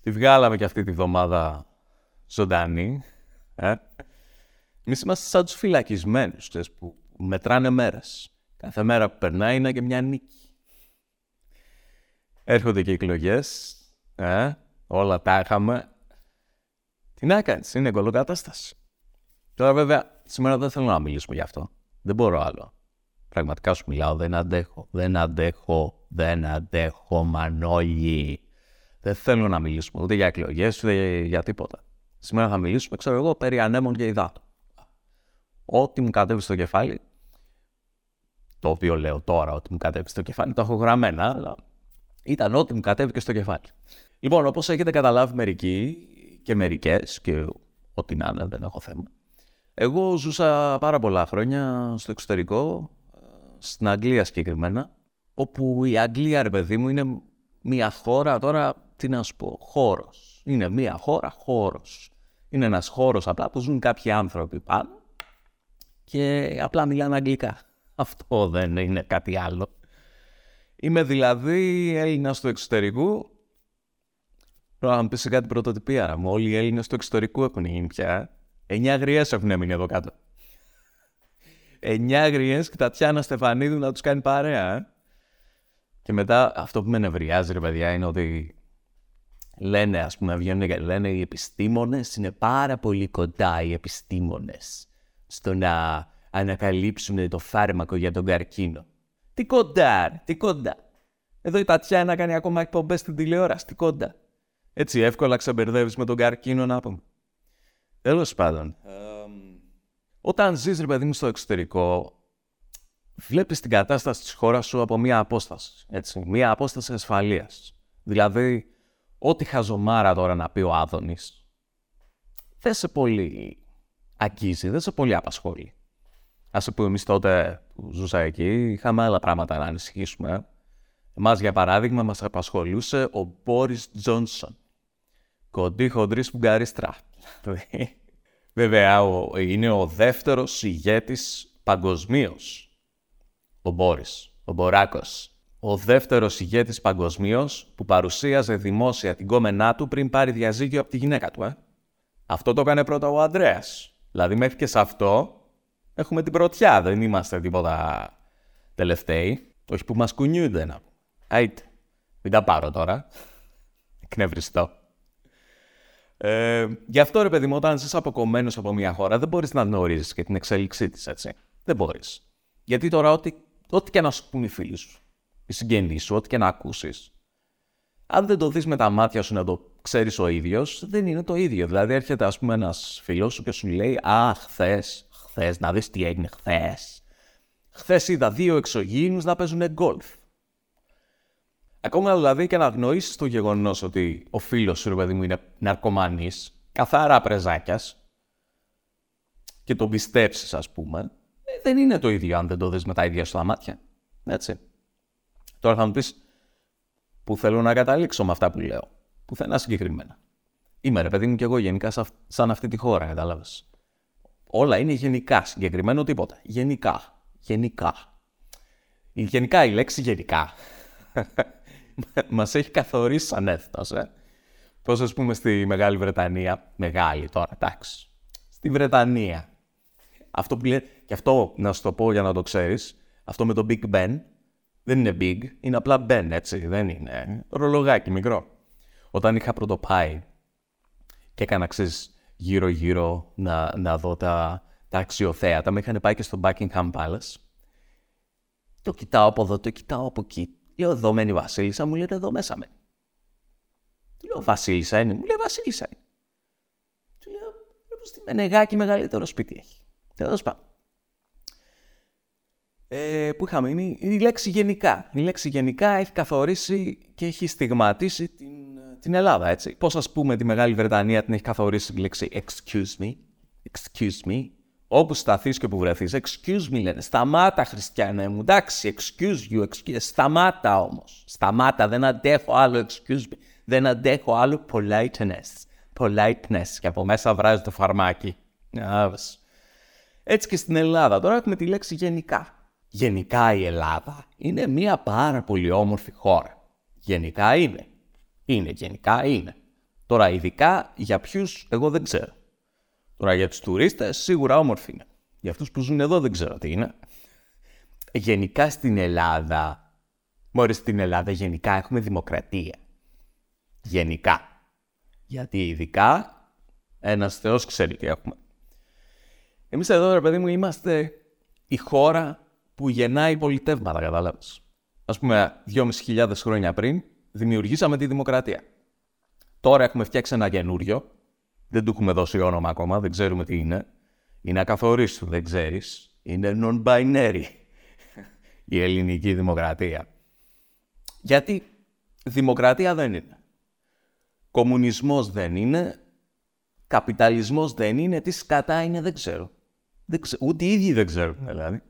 Τη βγάλαμε και αυτή τη βδομάδα ζωντανή. Ε. Εμείς είμαστε σαν τους φυλακισμένους, που μετράνε μέρες. Κάθε μέρα που περνάει είναι και μια νίκη. Έρχονται και εκλογές. Ε, όλα τα είχαμε. Τι να κάνεις, είναι εγκολοκατάσταση. Τώρα βέβαια, σήμερα δεν θέλω να μιλήσουμε γι' αυτό. Δεν μπορώ άλλο. Πραγματικά σου μιλάω, δεν αντέχω. Δεν αντέχω, δεν αντέχω, Μανώλη. Δεν θέλω να μιλήσουμε ούτε για εκλογές ούτε για τίποτα. Σήμερα θα μιλήσουμε, ξέρω εγώ, περί ανέμων και υδάτων. Ό,τι μου κατέβει στο κεφάλι, το οποίο λέω τώρα ότι μου κατέβει στο κεφάλι, το έχω γραμμένα, αλλά ήταν ό,τι μου κατέβηκε στο κεφάλι. Λοιπόν, όπως έχετε καταλάβει μερικοί και μερικές και ό,τι να είναι, δεν έχω θέμα. Εγώ ζούσα πάρα πολλά χρόνια στο εξωτερικό, στην Αγγλία συγκεκριμένα, όπου η Αγγλία, ρε παιδί μου, είναι μια χώρα, τώρα τι να σου πω, χώρος. Είναι μια χώρα, χώρος. Είναι ένας χώρος απλά που ζουν κάποιοι άνθρωποι πάνω και απλά μιλάνε αγγλικά. Αυτό δεν είναι κάτι άλλο. Είμαι δηλαδή Έλληνας του εξωτερικού. Πρέπει να μου πει κάτι πρωτοτυπία. Μου όλοι οι Έλληνες του εξωτερικού έχουν γίνει πια. Εννιά γριές έχουν μείνει εδώ κάτω. Εννιά γριές και τα Τιάνα Στεφανίδου να τους κάνει παρέα. Ε. Και μετά αυτό που με νευριάζει, ρε παιδιά, είναι ότι λένε, ας πούμε, βγαίνουν και λένε οι επιστήμονες είναι πάρα πολύ κοντά οι επιστήμονες στο να ανακαλύψουν το φάρμακο για τον καρκίνο. Τι κοντά, τι κοντά. Εδώ η Τατιάνα κάνει ακόμα εκπομπές στην τηλεόραση. Τι κοντά. Έτσι εύκολα ξεμπερδεύεις με τον καρκίνο να πούμε. Τέλος πάντων. όταν ζεις, ρε παιδί μου, στο εξωτερικό, βλέπεις την κατάσταση της χώρας σου από μία απόσταση. Έτσι, μία απόσταση ασφαλείας. Δηλαδή, ό,τι χαζομάρα τώρα να πει ο Άδωνης, δεν σε πολύ αγγίζει, δεν σε πολύ απασχολεί. Α πούμε, εμείς τότε που ζούσα εκεί, είχαμε άλλα πράγματα να ανησυχήσουμε. Εμάς, για παράδειγμα, μας απασχολούσε ο Μπόρις Τζόνσον. Κοντή χοντρής πουγγαρίστρα. Βέβαια, ο, είναι ο δεύτερος ηγέτης παγκοσμίως. Ο Μπόρις, ο Μποράκος. Ο δεύτερος ηγέτης παγκοσμίως που παρουσίαζε δημόσια την κόμενά του πριν πάρει διαζύγιο από τη γυναίκα του, ε. Αυτό το έκανε πρώτα ο Αντρέα. Δηλαδή, μέχρι και σε αυτό έχουμε την πρωτιά. Δεν είμαστε τίποτα τελευταίοι. Όχι που μας κουνιούνται να Άιτε. Μην τα πάρω τώρα. Εκνευριστώ. Ε, γι' αυτό ρε παιδί μου, όταν είσαι αποκομμένος από μια χώρα, δεν μπορείς να γνωρίζεις και την εξέλιξή της, έτσι. Δεν μπορείς. Γιατί τώρα, ό,τι, ό,τι και να σου πούν οι φίλοι σου, οι συγγενείς σου, ό,τι και να ακούσεις, αν δεν το δεις με τα μάτια σου να το ξέρεις ο ίδιος, δεν είναι το ίδιο. Δηλαδή, έρχεται, ας πούμε, ένας φίλος σου και σου λέει Α, χθες χθες, να δεις τι έγινε χθες. Χθες είδα δύο εξωγήινους να παίζουν γκολφ. Ακόμα δηλαδή και να γνωρίσει το γεγονός ότι ο φίλος σου, ρε παιδί μου, είναι ναρκωμανής, καθαρά πρεζάκιας, και τον πιστέψεις, ας πούμε, ε, δεν είναι το ίδιο αν δεν το δεις με τα ίδια σου τα μάτια. Έτσι. Τώρα θα μου πεις, που θέλω να καταλήξω με αυτά που λέω. Πουθενά συγκεκριμένα. Είμαι ρε παιδί μου και εγώ γενικά σαν αυτή τη χώρα, κατάλαβες. Όλα είναι γενικά, συγκεκριμένο τίποτα. Γενικά. Γενικά. Γενικά η λέξη γενικά μας έχει καθορίσει σαν έθνος, ε. Πώς ας πούμε στη Μεγάλη Βρετανία, μεγάλη τώρα, εντάξει, στη Βρετανία. Αυτό που λέει, και αυτό να σου το πω για να το ξέρεις, αυτό με το Big Ben, δεν είναι big, είναι απλά Ben, έτσι, δεν είναι ρολογάκι μικρό. Όταν είχα πρωτοπάει και έκανα, ξέρεις, γύρω-γύρω να, να δω τα, τα αξιοθέατα. Με είχαν πάει και στο Buckingham Palace. Το κοιτάω από εδώ, το κοιτάω από εκεί. Λέω εδώ μένει η Βασίλισσα, μου λέει εδώ μέσα μένει. Του λέω Βασίλισσα είναι, μου λέει Βασίλισσα είναι. Του λέω πως τη Μενεγάκη μεγαλύτερο σπίτι έχει. Τέλος πάντων. Ε, που είχαμε είναι η λέξη γενικά. Η λέξη γενικά έχει καθορίσει και έχει στιγματίσει την την Ελλάδα, έτσι. Πώς ας πούμε τη Μεγάλη Βρετανία την έχει καθορίσει τη λέξη excuse me, excuse me. Όπου σταθείς και που βρεθείς, excuse me λένε, σταμάτα χριστιανέ μου, εντάξει, excuse you, excuse, σταμάτα όμως. Σταμάτα, δεν αντέχω άλλο excuse me, δεν αντέχω άλλο politeness. Politeness και από μέσα βράζει το φαρμάκι. Έτσι και στην Ελλάδα, τώρα έχουμε τη λέξη γενικά. Γενικά η Ελλάδα είναι μια πάρα πολύ όμορφη χώρα. Γενικά είναι. Είναι γενικά, είναι. Τώρα, ειδικά για ποιους, εγώ δεν ξέρω. Τώρα, για τους τουρίστες, σίγουρα όμορφη είναι. Για αυτούς που ζουν εδώ, δεν ξέρω τι είναι. Γενικά στην Ελλάδα, μόλις στην Ελλάδα, γενικά έχουμε δημοκρατία. Γενικά. Γιατί ειδικά ένας Θεός ξέρει τι έχουμε. Εμείς εδώ, ρε παιδί μου, είμαστε η χώρα που γεννάει πολιτεύματα, κατάλαβες. Α πούμε, 2.500 χρόνια πριν δημιουργήσαμε τη δημοκρατία. Τώρα έχουμε φτιάξει ένα καινούριο. Δεν του έχουμε δώσει όνομα ακόμα, δεν ξέρουμε τι είναι. Είναι ακαθορίστου, δεν ξέρεις. Είναι non-binary η ελληνική δημοκρατία. Γιατί δημοκρατία δεν είναι. Κομμουνισμός δεν είναι. Καπιταλισμός δεν είναι. Τις σκατά είναι δεν ξέρω. Δεν ξέρω. Ούτε οι ίδιοι δεν ξέρουν δηλαδή.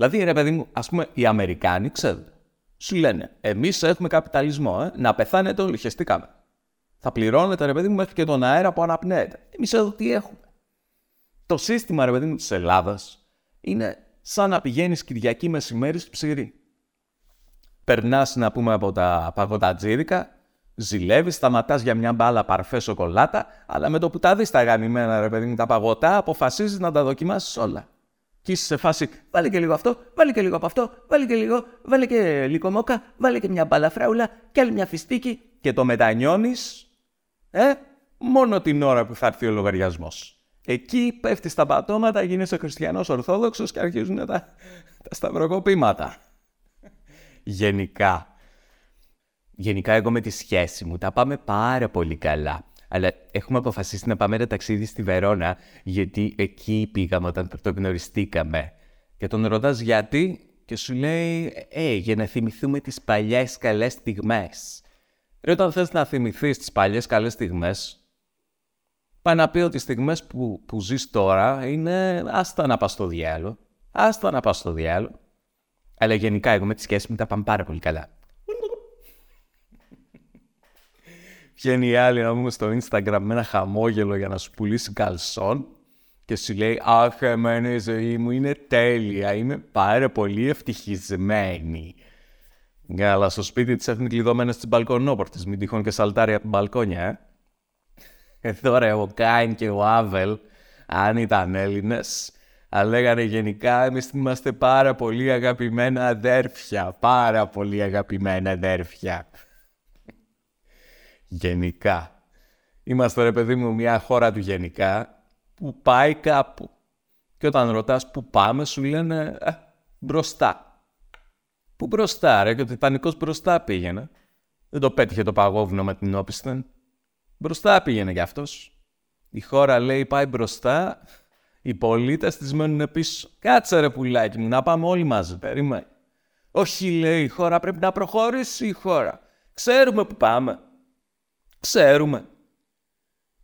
Δηλαδή, ρε παιδί μου, ας πούμε, οι Αμερικάνοι ξέρουν. Σου λένε, εμείς έχουμε καπιταλισμό, ε; να πεθάνετε όλοι, χεστήκαμε. Θα πληρώνετε, ρε παιδί μου, μέχρι και τον αέρα που αναπνέεται. Εμείς εδώ τι έχουμε. Το σύστημα, ρε παιδί μου, της Ελλάδας είναι σαν να πηγαίνει Κυριακή μεσημέρι στη ψηρή. Περνάς, να πούμε, από τα παγωτατζίρικα, ζηλεύεις, σταματάς για μια μπάλα παρφέ σοκολάτα, αλλά με το που τα δεις τα γαμημένα, ρε παιδί μου, τα παγωτά, αποφασίζεις να τα δοκιμάσεις όλα. Και είσαι σε φάση, βάλε και λίγο αυτό, βάλε και λίγο από αυτό, βάλε και λίγο, βάλε και λίγο μόκα, βάλε και μια μπάλα φράουλα και άλλη μια φιστίκι και το μετανιώνεις, ε, μόνο την ώρα που θα έρθει ο λογαριασμός. Εκεί πέφτει στα πατώματα, γίνεσαι χριστιανός Ορθόδοξος και αρχίζουν τα, τα σταυροκοπήματα. Γενικά. Γενικά, εγώ με τη σχέση μου τα πάμε πάρα πολύ καλά. Αλλά έχουμε αποφασίσει να πάμε ένα ταξίδι στη Βερόνα, γιατί εκεί πήγαμε όταν το γνωριστήκαμε. Και τον ρωτά γιατί, και σου λέει, Ε, για να θυμηθούμε τις παλιές καλές στιγμές. Ρε, όταν θες να θυμηθείς τις παλιές καλές στιγμές, πάει να πει ότι οι στιγμές που, που ζεις τώρα είναι άστα να πας στο διάλογο. Άστα να πας στο διάλογο. Αλλά γενικά, εγώ με τη σχέση μου τα πάμε πάρα πολύ καλά. Βγαίνει η άλλη να πούμε στο Instagram με ένα χαμόγελο για να σου πουλήσει καλσόν και σου λέει «Αχ, εμένα η ζωή μου είναι τέλεια, είμαι πάρα πολύ ευτυχισμένη». Αλλά στο σπίτι της έχουν κλειδωμένες τις μπαλκονόπορτες, μην τυχόν και σαλτάρει από μπαλκόνια, ε. Εδώ ρε, ο Κάιν και ο Άβελ, αν ήταν Έλληνες, αλλά λέγανε γενικά εμείς είμαστε πάρα πολύ αγαπημένα αδέρφια, πάρα πολύ αγαπημένα αδέρφια γενικά. Είμαστε ρε παιδί μου μια χώρα του γενικά που πάει κάπου. Και όταν ρωτάς που πάμε σου λένε ε, μπροστά. Πού μπροστά ρε και ο Τιτανικός μπροστά πήγαινε. Δεν το πέτυχε το παγόβουνο με την όπισθεν. Μπροστά πήγαινε κι αυτός. Η χώρα λέει πάει μπροστά, οι πολίτες της μένουν πίσω. Κάτσε ρε πουλάκι μου, να πάμε όλοι μαζί, περίμενε. Όχι λέει η χώρα, πρέπει να προχωρήσει η χώρα. Ξέρουμε που πάμε. Ξέρουμε.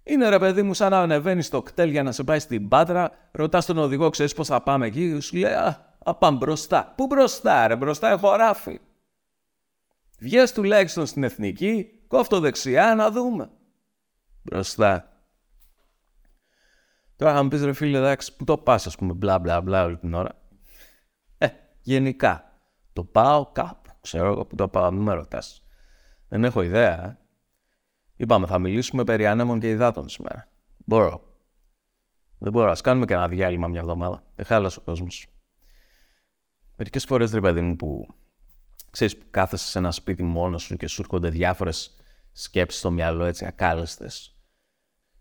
Είναι ρε παιδί μου, σαν να ανεβαίνει στο κτέλ για να σε πάει στην πάτρα, ρωτάς τον οδηγό, ξέρεις πώς θα πάμε εκεί, σου λέει Α, α πάμε μπροστά. Πού μπροστά, ρε, μπροστά έχω ράφι. Βγες τουλάχιστον στην εθνική, κόφτω δεξιά να δούμε. Μπροστά. Τώρα θα μου πεις ρε φίλε, εντάξει, πού το πας, ας πούμε, μπλα μπλα μπλα όλη την ώρα. Ε, γενικά. Το πάω κάπου. Ξέρω εγώ που το πάω, μην με ρωτάς. Δεν έχω ιδέα. Ε. Είπαμε, θα μιλήσουμε περί άνεμων και υδάτων σήμερα. Μπορώ. Δεν μπορώ. Α κάνουμε και ένα διάλειμμα μια εβδομάδα. Δεν χάλασε ο κόσμος. Μερικές φορές, ρε παιδί μου, που ξέρεις που κάθεσαι σε ένα σπίτι μόνος σου και σου έρχονται διάφορες σκέψεις στο μυαλό, έτσι ακάλεστες.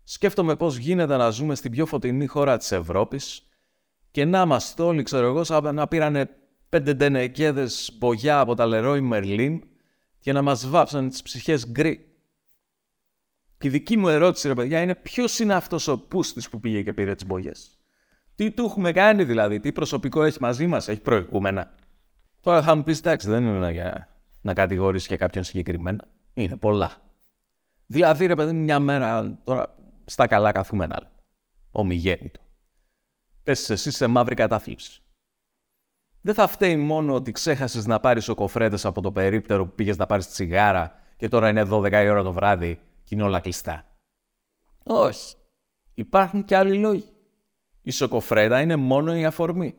Σκέφτομαι πώς γίνεται να ζούμε στην πιο φωτεινή χώρα της Ευρώπης και να είμαστε όλοι, ξέρω εγώ, σαν να πήρανε πέντε ντενεκέδες μπογιά από τα Λερόι Μερλίν και να μας βάψανε τις ψυχές γκρι. Και η δική μου ερώτηση, ρε παιδιά, είναι ποιος είναι αυτός ο πούστης που πήγε και πήρε τις μπογιές; Τι του έχουμε κάνει δηλαδή, τι προσωπικό έχει μαζί μας, έχει προηγούμενα; Τώρα θα μου πεις, εντάξει, δεν είναι για να κατηγορήσεις και κάποιον συγκεκριμένα. Είναι πολλά. Δηλαδή, ρε παιδί, μια μέρα τώρα στα καλά καθούμενα. Ομιγέννητο. Πες εσύ σε μαύρη κατάθλιψη. Δεν θα φταίει μόνο ότι ξέχασες να πάρεις ο κοφρέτε από το περίπτερο που πήγες να πάρεις τσιγάρα και τώρα είναι 12 η ώρα το βράδυ και είναι όλα κλειστά. Όχι. Υπάρχουν και άλλοι λόγοι. Η σοκοφρέτα είναι μόνο η αφορμή.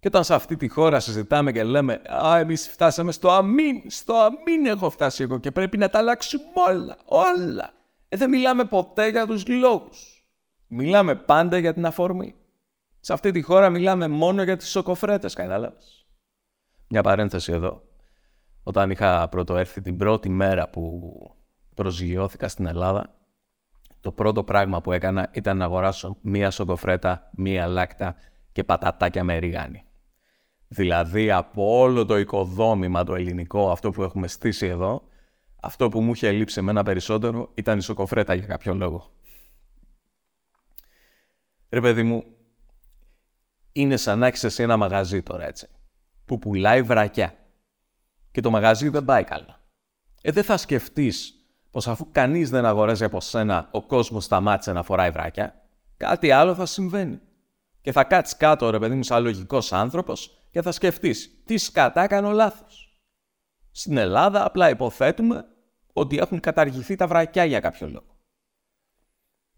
Και όταν σε αυτή τη χώρα συζητάμε και λέμε «Α, εμείς φτάσαμε στο αμήν, στο αμήν έχω φτάσει εγώ και πρέπει να τα αλλάξουμε όλα, όλα». Ε, δεν μιλάμε ποτέ για τους λόγους. Μιλάμε πάντα για την αφορμή. Σε αυτή τη χώρα μιλάμε μόνο για τις σοκοφρέτες, κατάλαβες. Μια παρένθεση εδώ. Όταν είχα πρωτοέρθει την πρώτη μέρα που προσγειώθηκα στην Ελλάδα, το πρώτο πράγμα που έκανα ήταν να αγοράσω μία σοκοφρέτα, μία λάκτα και πατατάκια με ρίγανη. Δηλαδή από όλο το οικοδόμημα το ελληνικό, αυτό που έχουμε στήσει εδώ, αυτό που μου είχε λείψει εμένα περισσότερο ήταν η σοκοφρέτα για κάποιο λόγο. Ρε παιδί μου, είναι σαν να έχεις εσύ ένα μαγαζί τώρα έτσι, που πουλάει βρακιά και το μαγαζί δεν πάει καλά. Ε, δεν θα σκεφτείς πως αφού κανείς δεν αγοράζει από σένα, ο κόσμος σταμάτησε να φοράει βράκια, κάτι άλλο θα συμβαίνει. Και θα κάτσεις κάτω, ρε παιδί μου, σαν λογικός άνθρωπος και θα σκεφτείς τι σκατά κάνω λάθος. Στην Ελλάδα απλά υποθέτουμε ότι έχουν καταργηθεί τα βρακιά για κάποιο λόγο.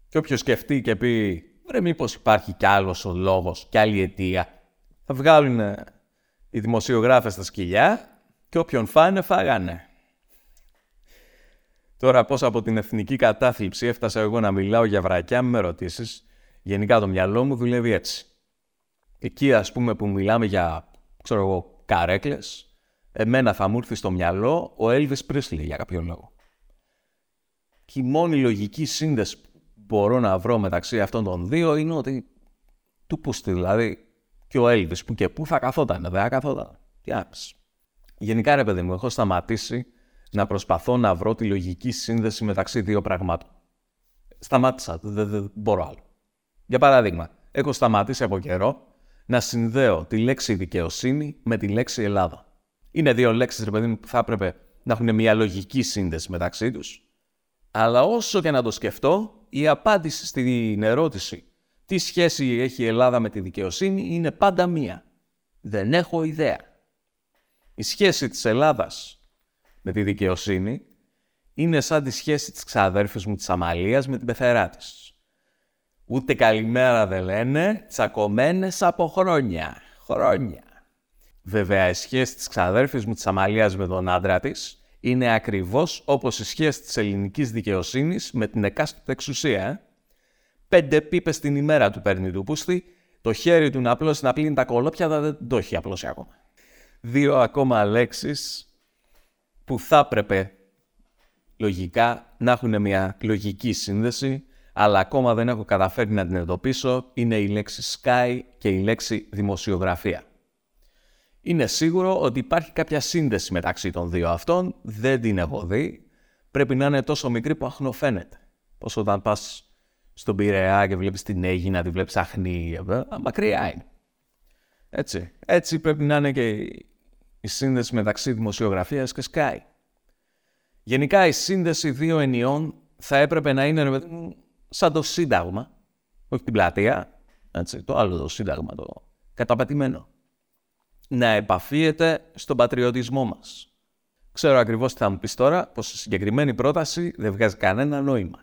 Και όποιος σκεφτεί και πει, βρε μήπως υπάρχει κι άλλος ο λόγος, κι άλλη αιτία, θα βγάλουν οι δημοσιογράφες στα σκυλιά και όποιον φάνε, φάγανε. Τώρα πώς από την εθνική κατάθλιψη έφτασα εγώ να μιλάω για βρακιά, με ρωτήσεις, Γενικά το μυαλό μου δουλεύει έτσι. Εκεί ας πούμε που μιλάμε για, ξέρω εγώ, καρέκλες, εμένα θα μου έρθει στο μυαλό ο Elvis Presley για κάποιο λόγο. Και η μόνη λογική σύνδεση που μπορώ να βρω μεταξύ αυτών των δύο είναι ότι του πούστη, δηλαδή και ο Elvis που και που θα καθόταν, δεν θα καθόταν. Τι άπης. Γενικά ρε παιδί μου, έχω σταματήσει να προσπαθώ να βρω τη λογική σύνδεση μεταξύ δύο πραγμάτων. Σταμάτησα, δεν μπορώ άλλο. Για παράδειγμα, έχω σταματήσει από καιρό να συνδέω τη λέξη δικαιοσύνη με τη λέξη Ελλάδα. Είναι δύο λέξεις, ρε παιδί μου, που θα έπρεπε να έχουν μια λογική σύνδεση μεταξύ τους. Αλλά όσο και να το σκεφτώ, η απάντηση στην ερώτηση τι σχέση έχει η Ελλάδα με τη δικαιοσύνη είναι πάντα μία. Δεν έχω ιδέα. Η σχέση της Ελλάδας με τη δικαιοσύνη είναι σαν τη σχέση της ξαδέρφης μου της Αμαλίας με την πεθερά της. Ούτε καλημέρα δεν λένε, τσακωμένες από χρόνια. Χρόνια. Βέβαια, η σχέση της ξαδέρφης μου της Αμαλίας με τον άντρα της είναι ακριβώς όπως η σχέση της ελληνικής δικαιοσύνης με την εκάστοτε εξουσία. Ε. Πέντε πίπες την ημέρα του παίρνει του πούστη, το χέρι του να απλώσει να πλύνει τα κολόπια δεν το έχει απλώσει ακόμα. Δύο ακόμα λέξεις που θα έπρεπε λογικά να έχουν μια λογική σύνδεση αλλά ακόμα δεν έχω καταφέρει να την εντοπίσω, είναι η λέξη Sky και η λέξη δημοσιογραφία. Είναι σίγουρο ότι υπάρχει κάποια σύνδεση μεταξύ των δύο αυτών, δεν την έχω δει. Πρέπει να είναι τόσο μικρή που αχνοφαίνεται. Πώς όταν πας στον Πειραιά και βλέπεις την Αίγυνα, τη βλέπεις αχνή, ε, μακριά είναι. Έτσι. Έτσι πρέπει να είναι και η σύνδεση μεταξύ δημοσιογραφίας και Sky. Γενικά η σύνδεση δύο ενιών θα έπρεπε να είναι σαν το Σύνταγμα, όχι την πλατεία, έτσι, το άλλο το Σύνταγμα, το καταπατημένο, να επαφίεται στον πατριωτισμό μας. Ξέρω ακριβώς τι θα μου πεις τώρα, πως η συγκεκριμένη πρόταση δεν βγάζει κανένα νόημα.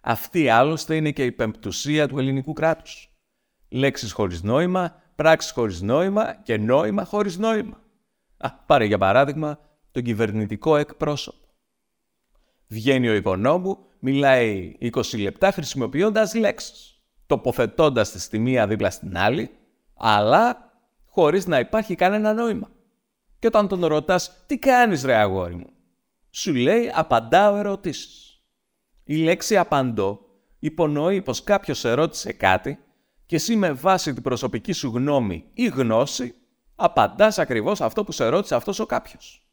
Αυτή άλλωστε είναι και η πεμπτουσία του ελληνικού κράτους. Λέξεις χωρίς νόημα, πράξεις χωρίς νόημα και νόημα χωρίς νόημα. Α, πάρε για παράδειγμα τον κυβερνητικό εκπρόσωπο. Βγαίνει ο οικονόμου μιλάει 20 λεπτά χρησιμοποιώντας λέξεις, τοποθετώντας τη στη μία δίπλα στην άλλη, αλλά χωρίς να υπάρχει κανένα νόημα. Και όταν τον ρωτάς «Τι κάνεις ρε αγόρι μου» σου λέει «Απαντάω ερωτήσεις». Η λέξη «απαντώ» υπονοεί πως κάποιος ερώτησε κάτι και εσύ με βάση την προσωπική σου γνώμη ή γνώση απαντάς ακριβώς αυτό που σε ρώτησε αυτός ο κάποιος.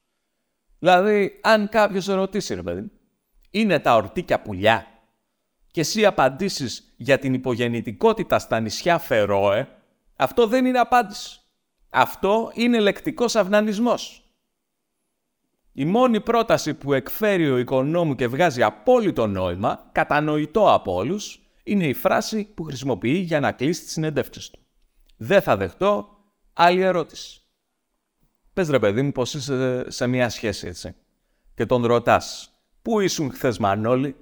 Δηλαδή, αν κάποιος σε ρωτήσει, ρε παιδί, είναι τα ορτίκια πουλιά και εσύ απαντήσεις για την υπογεννητικότητα στα νησιά Φερόε, αυτό δεν είναι απάντηση. Αυτό είναι λεκτικός αυνανισμός. Η μόνη πρόταση που εκφέρει ο οικονόμου και βγάζει απόλυτο νόημα, κατανοητό από όλους, είναι η φράση που χρησιμοποιεί για να κλείσει τις συνέντευξεις του. Δεν θα δεχτώ άλλη ερώτηση. Πες ρε παιδί μου πως είσαι σε μια σχέση έτσι και τον ρωτάς Πού ήσουν χθες Μανώλη,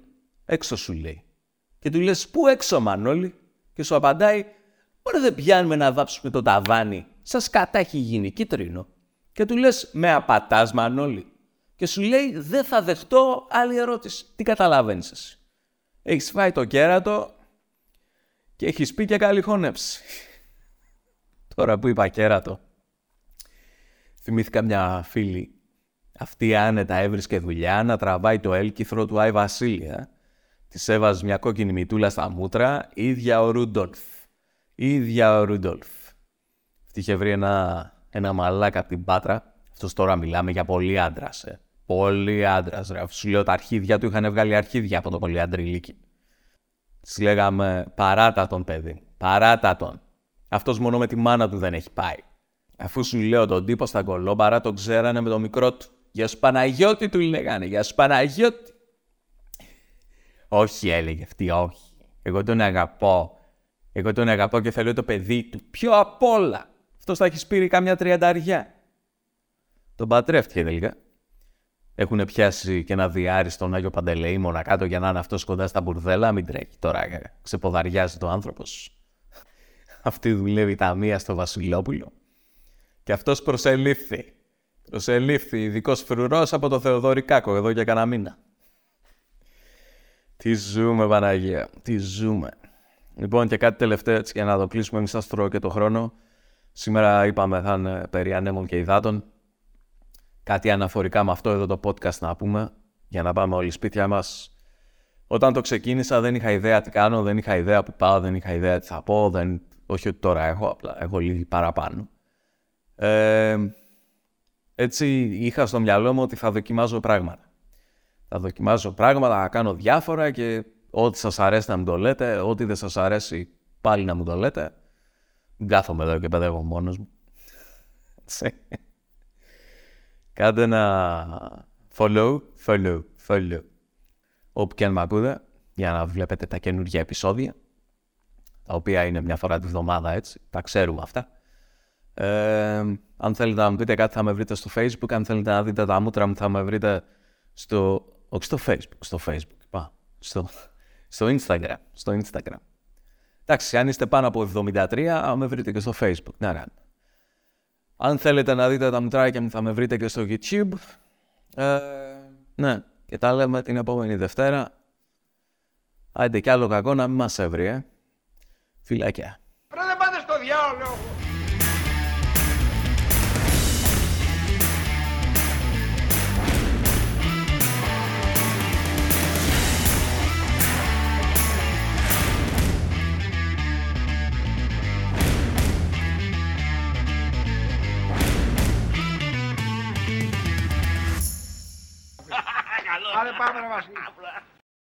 έξω σου λέει. Και του λες πού έξω Μανώλη; Και σου απαντάει Μπορεί δεν πιάνουμε να βάψουμε το ταβάνι. Σας κατά έχει γίνει κίτρινο. Και του λες με απατάς Μανώλη. Και σου λέει δεν θα δεχτώ άλλη ερώτηση. Τι καταλαβαίνεις εσύ. Έχεις φάει το κέρατο και έχεις πει και καλή χώνεψη. Τώρα που είπα κέρατο. Θυμήθηκα μια φίλη. Αυτή άνετα έβρισκε δουλειά να τραβάει το έλκυθρο του Άι Βασίλεια. Της έβαζε μια κόκκινη μητούλα στα μούτρα, ίδια ο Ρούντολφ. Ίδια ο Ρούντολφ. Αυτή είχε βρει ένα, ένα μαλάκα από την πάτρα. Αυτός τώρα μιλάμε για πολύ άντρας. Ε. Πολύ άντρας. Ρε. Σου λέω τα αρχίδια του είχαν βγάλει αρχίδια από το πολύ αντριλίκι. Της λέγαμε παράτα τον παιδί. Παράτα τον. Αυτός μόνο με τη μάνα του δεν έχει πάει. Αφού σου λέω τον τύπο στα κολόμπαρα τον ξέρανε με το μικρό του. Για σου Παναγιώτη του λέγανε. Για σου Παναγιώτη. όχι έλεγε αυτή, όχι. Εγώ τον αγαπώ. Εγώ τον αγαπώ και θέλω το παιδί του. Πιο απ' όλα. Αυτός θα έχεις σπείρει κάμια τριανταριά. Τον πατρεύτηκε τελικά. Έχουν πιάσει και ένα διάρρη στον Άγιο Παντελεήμονα κάτω για να είναι αυτός κοντά στα μπουρδέλα. Μην τρέχει τώρα, ξεποδαριάζει το άνθρωπος. Αυτή δουλεύει τα μία στο Βασιλόπουλο. Και αυτός προσελήφθη. Προσελήφθη ειδικός φρουρός από το Θεοδωρικάκο εδώ για κανένα μήνα. Τι ζούμε, Παναγία. Τι ζούμε. Λοιπόν, και κάτι τελευταίο έτσι, για να το κλείσουμε, μη σας τρώω και το χρόνο. Σήμερα είπαμε θα είναι περί ανέμων και υδάτων. Κάτι αναφορικά με αυτό εδώ το podcast να πούμε, για να πάμε όλοι σπίτια μας. Όταν το ξεκίνησα δεν είχα ιδέα τι κάνω, δεν είχα ιδέα που πάω, δεν είχα ιδέα τι θα πω, δεν... όχι ότι τώρα έχω, απλά έχω λίγη παραπάνω. Ε, έτσι είχα στο μυαλό μου ότι θα δοκιμάζω πράγματα. Θα δοκιμάζω πράγματα, θα κάνω διάφορα και ό,τι σας αρέσει να μου το λέτε, ό,τι δεν σας αρέσει πάλι να μου το λέτε. Κάθομαι εδώ και παιδεύω μόνος μου. Κάντε ένα follow, follow, follow. Όπου και αν με ακούτε, για να βλέπετε τα καινούργια επεισόδια, τα οποία είναι μια φορά τη βδομάδα έτσι, τα ξέρουμε αυτά. Ε, αν θέλετε να μου πείτε κάτι θα με βρείτε στο facebook, αν θέλετε να δείτε τα μούτρα μου θα με βρείτε στο, όχι στο facebook, στο facebook, πά, στο, στο instagram, στο instagram. Εντάξει, αν είστε πάνω από 73, με βρείτε και στο facebook, ναι, ναι. Αν θέλετε να δείτε τα μητράκια μου θα με βρείτε και στο YouTube. Ε, ναι, και τα λέμε την επόμενη Δευτέρα. Άντε κι άλλο κακό να μην μας έβρει, ε. Φιλάκια. Πρέπει να πάτε στο διάολο. Πάμε, πάμε, Βασίλη.